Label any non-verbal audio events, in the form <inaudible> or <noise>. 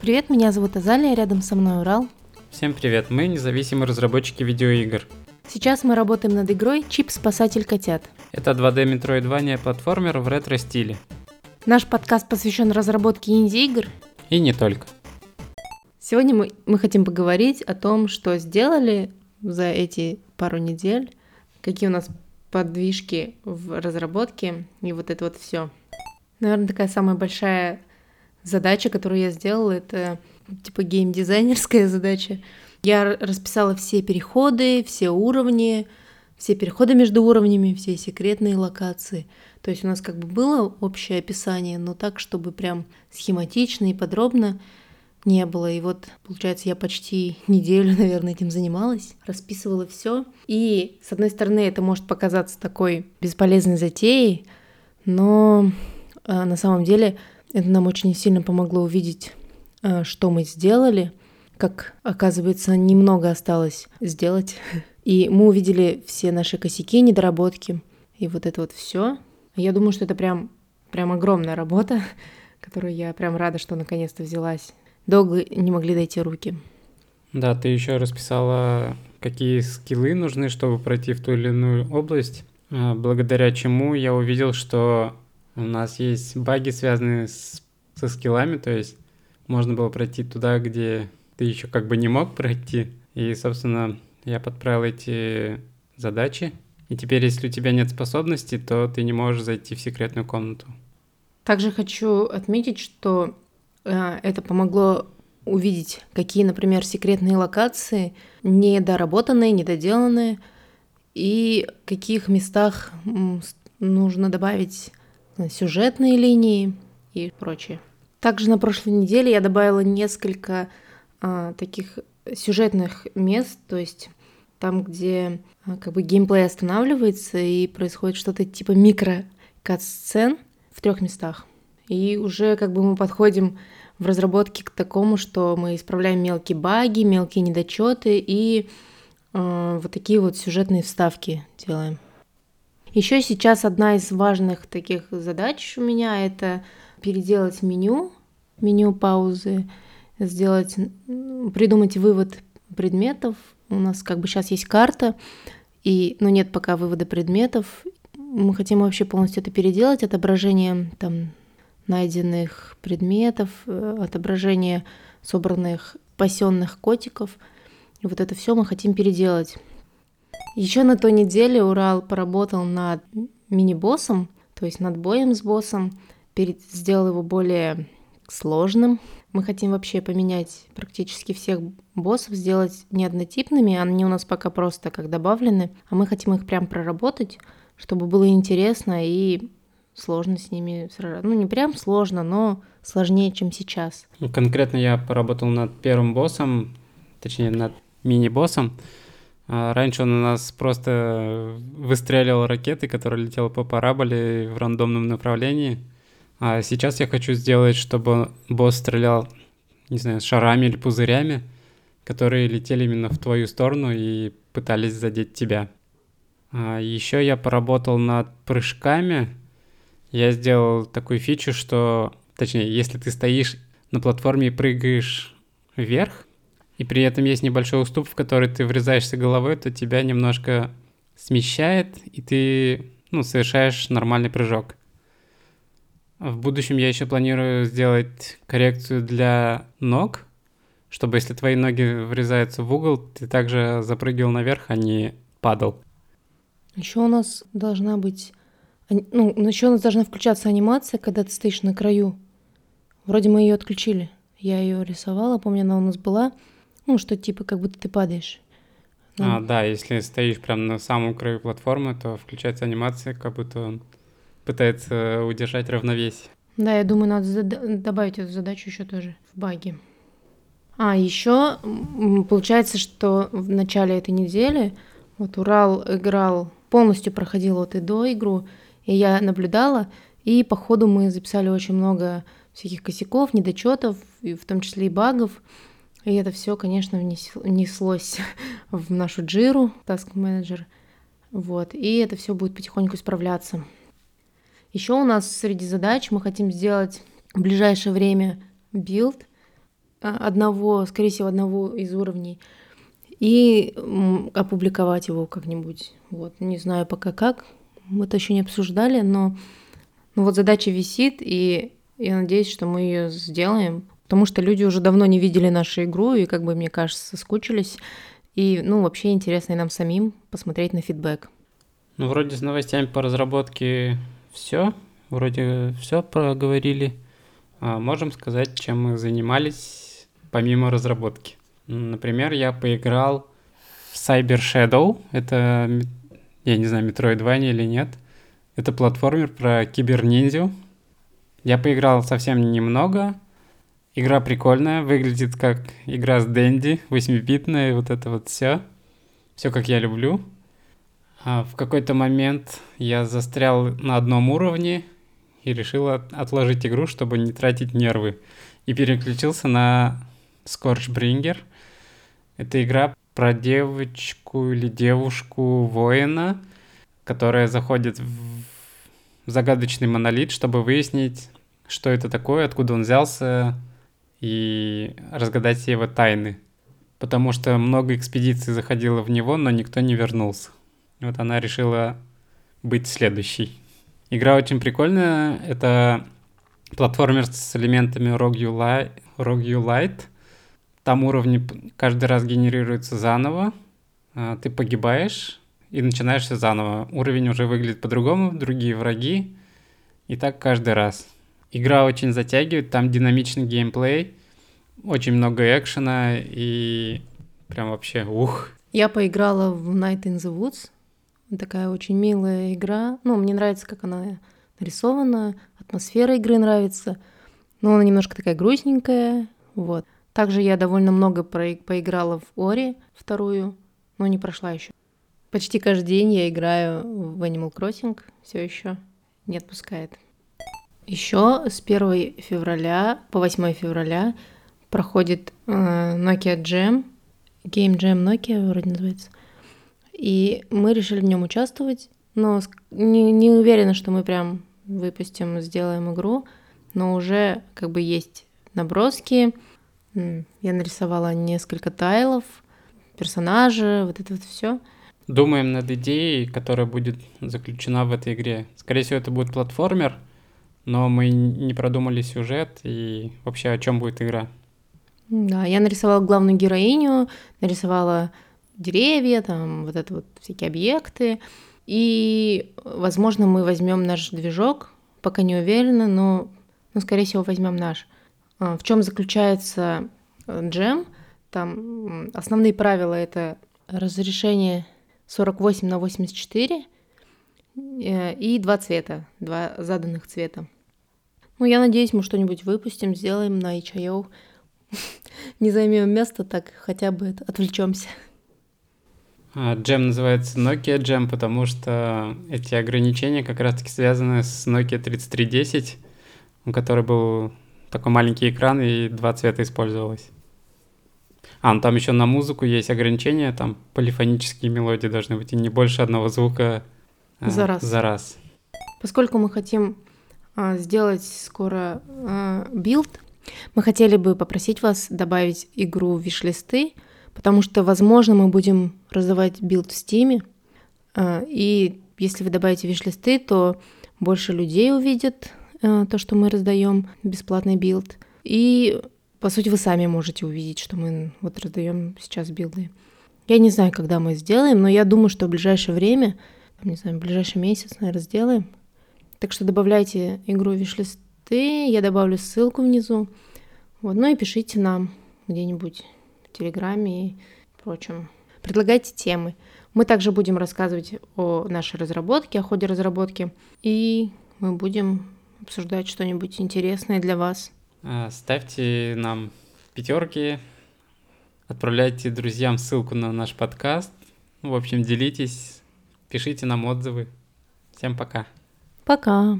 Привет, меня зовут Азалия, рядом со мной Урал. Всем привет, мы независимые разработчики видеоигр. Сейчас мы работаем над игрой «Чип Спасатель котят». Это 2D Metroidvania платформер в ретро-стиле. Наш подкаст посвящен разработке инди-игр. И не только. Сегодня мы, мы хотим поговорить о том, что сделали за эти пару недель, какие у нас подвижки в разработке и вот это вот все. Наверное, такая самая большая задача, которую я сделала, это типа геймдизайнерская <laughs> задача. Я расписала все переходы, все уровни, все переходы между уровнями, все секретные локации. То есть у нас как бы было общее описание, но так, чтобы прям схематично и подробно не было. И вот, получается, я почти <laughs> неделю, наверное, этим занималась, расписывала все. И, с одной стороны, это может показаться такой бесполезной затеей, но э, на самом деле это нам очень сильно помогло увидеть, э, что мы сделали, как, оказывается, немного осталось сделать. <laughs> И мы увидели все наши косяки, недоработки, и вот это вот все. Я думаю, что это прям, прям огромная работа, <laughs> которую я прям рада, что наконец-то взялась. Долго не могли дойти руки. Да, ты еще расписала, какие скиллы нужны, чтобы пройти в ту или иную область, э, благодаря чему я увидел, что у нас есть баги, связанные с, со скиллами, то есть можно было пройти туда, где ты еще как бы не мог пройти. И, собственно, я подправил эти задачи. И теперь, если у тебя нет способности, то ты не можешь зайти в секретную комнату. Также хочу отметить, что э, это помогло увидеть, какие, например, секретные локации недоработанные, недоделанные, и в каких местах нужно добавить сюжетные линии и прочее. Также на прошлой неделе я добавила несколько а, таких сюжетных мест, то есть там, где а, как бы геймплей останавливается и происходит что-то типа микро сцен в трех местах. И уже как бы мы подходим в разработке к такому, что мы исправляем мелкие баги, мелкие недочеты и э, вот такие вот сюжетные вставки делаем. Еще сейчас одна из важных таких задач у меня это переделать меню, меню паузы, сделать, придумать вывод предметов. У нас как бы сейчас есть карта, и, но нет пока вывода предметов. Мы хотим вообще полностью это переделать, отображение там найденных предметов, э, отображение собранных пасенных котиков. И вот это все мы хотим переделать. Еще на той неделе Урал поработал над мини-боссом, то есть над боем с боссом, перед, сделал его более сложным. Мы хотим вообще поменять практически всех боссов, сделать не однотипными, они у нас пока просто как добавлены, а мы хотим их прям проработать, чтобы было интересно и сложно с ними сражаться. Ну, не прям сложно, но сложнее, чем сейчас. Ну, конкретно я поработал над первым боссом, точнее, над мини-боссом. А, раньше он у нас просто выстреливал ракеты, которые летели по параболе в рандомном направлении. А сейчас я хочу сделать, чтобы босс стрелял, не знаю, шарами или пузырями, которые летели именно в твою сторону и пытались задеть тебя. А еще я поработал над прыжками. Я сделал такую фичу, что, точнее, если ты стоишь на платформе и прыгаешь вверх, и при этом есть небольшой уступ, в который ты врезаешься головой, то тебя немножко смещает, и ты ну, совершаешь нормальный прыжок. В будущем я еще планирую сделать коррекцию для ног, чтобы если твои ноги врезаются в угол, ты также запрыгивал наверх, а не падал. Еще у нас должна быть... Ну, еще у нас должна включаться анимация, когда ты стоишь на краю. Вроде мы ее отключили. Я ее рисовала, помню, она у нас была. Ну, что типа как будто ты падаешь. Ну. А, да, если стоишь прямо на самом краю платформы, то включается анимация, как будто он пытается удержать равновесие. Да, я думаю, надо зада- добавить эту задачу еще тоже в баге. А, еще получается, что в начале этой недели вот Урал играл, полностью проходил вот и до игру, и я наблюдала, и по ходу мы записали очень много всяких косяков, недочетов, и в том числе и багов. И это все, конечно, внеслось <laughs> в нашу джиру, Task Manager. Вот. И это все будет потихоньку исправляться. Еще у нас среди задач мы хотим сделать в ближайшее время build. а, одного, скорее всего, одного из уровней и опубликовать его как-нибудь. Вот, не знаю пока как, мы это еще не обсуждали, но ну вот задача висит, и я надеюсь, что мы ее сделаем, потому что люди уже давно не видели нашу игру и, как бы, мне кажется, соскучились. И, ну, вообще интересно и нам самим посмотреть на feedback. Ну, вроде с новостями по разработке все, вроде все проговорили. А можем сказать, чем мы занимались помимо разработки. Например, я поиграл в Cyber Shadow. Это, я не знаю, Metroidvania или нет. Это платформер про киберниндзю. Я поиграл совсем немного. Игра прикольная, выглядит как игра с Дэнди, 8-битная, вот это вот все. Все как я люблю. А в какой-то момент я застрял на одном уровне и решил отложить игру, чтобы не тратить нервы. И переключился на Scorchbringer. Это игра про девочку или девушку воина, которая заходит в загадочный монолит, чтобы выяснить, что это такое, откуда он взялся, и разгадать все его тайны. Потому что много экспедиций заходило в него, но никто не вернулся. Вот она решила быть следующей. Игра очень прикольная. Это платформер с элементами Rogue Light. Там уровни каждый раз генерируются заново. А, ты погибаешь и начинаешь все заново. Уровень уже выглядит по-другому, другие враги. И так каждый раз. Игра очень затягивает, там динамичный геймплей, очень много экшена и прям вообще ух. Я поиграла в Night in the Woods. Такая очень милая игра. Ну, мне нравится, как она нарисована, атмосфера игры нравится. Но она немножко такая грустненькая. Вот. Также я довольно много про- поиграла в Ори вторую, но не прошла еще. Почти каждый день я играю в Animal Crossing, все еще не отпускает. Еще с 1 февраля по 8 февраля проходит э, Nokia Jam, Game Jam Nokia вроде называется. И мы решили в нем участвовать, но не, не уверена, что мы прям выпустим, сделаем игру, но уже как бы есть наброски, я нарисовала несколько тайлов, персонажа, вот это вот все. Думаем над идеей, которая будет заключена в этой игре. Скорее всего, это будет платформер, но мы не продумали сюжет и вообще о чем будет игра. Да, я нарисовала главную героиню, нарисовала деревья, там вот это вот всякие объекты. И, возможно, мы возьмем наш движок, пока не уверена, но, ну, скорее всего, возьмем наш. А, в чем заключается э, джем? Там основные правила это разрешение 48 на 84 э, и два цвета, два заданных цвета. Ну, я надеюсь, мы что-нибудь выпустим, сделаем на HIO. <laughs> Не займем место, так хотя бы отвлечемся. А, джем называется Nokia Jam, потому что эти ограничения как раз-таки связаны с Nokia 3310, у которой был такой маленький экран и два цвета использовалось. А, ну там еще на музыку есть ограничения, там полифонические мелодии должны быть, и не больше одного звука а, за, раз. за раз. Поскольку мы хотим сделать скоро а, build, мы хотели бы попросить вас добавить игру в wish-list ы, потому что, возможно, мы будем раздавать build в Steam, а, и если вы добавите wish-list ы, то больше людей увидят то, что мы раздаем, бесплатный build. И, по сути, вы сами можете увидеть, что мы вот раздаем сейчас build ы. Я не знаю, когда мы сделаем, но я думаю, что в ближайшее время, не знаю, в ближайший месяц, наверное, сделаем. Так что добавляйте игру виш-листы, я добавлю ссылку внизу. Вот, ну и пишите нам где-нибудь в Телеграме и прочем. Предлагайте темы. Мы также будем рассказывать о нашей разработке, о ходе разработки, и мы будем обсуждать что-нибудь интересное для вас. А, ставьте нам пятерки, отправляйте друзьям ссылку на наш подкаст. В общем, делитесь, пишите нам отзывы. Всем пока. Пока.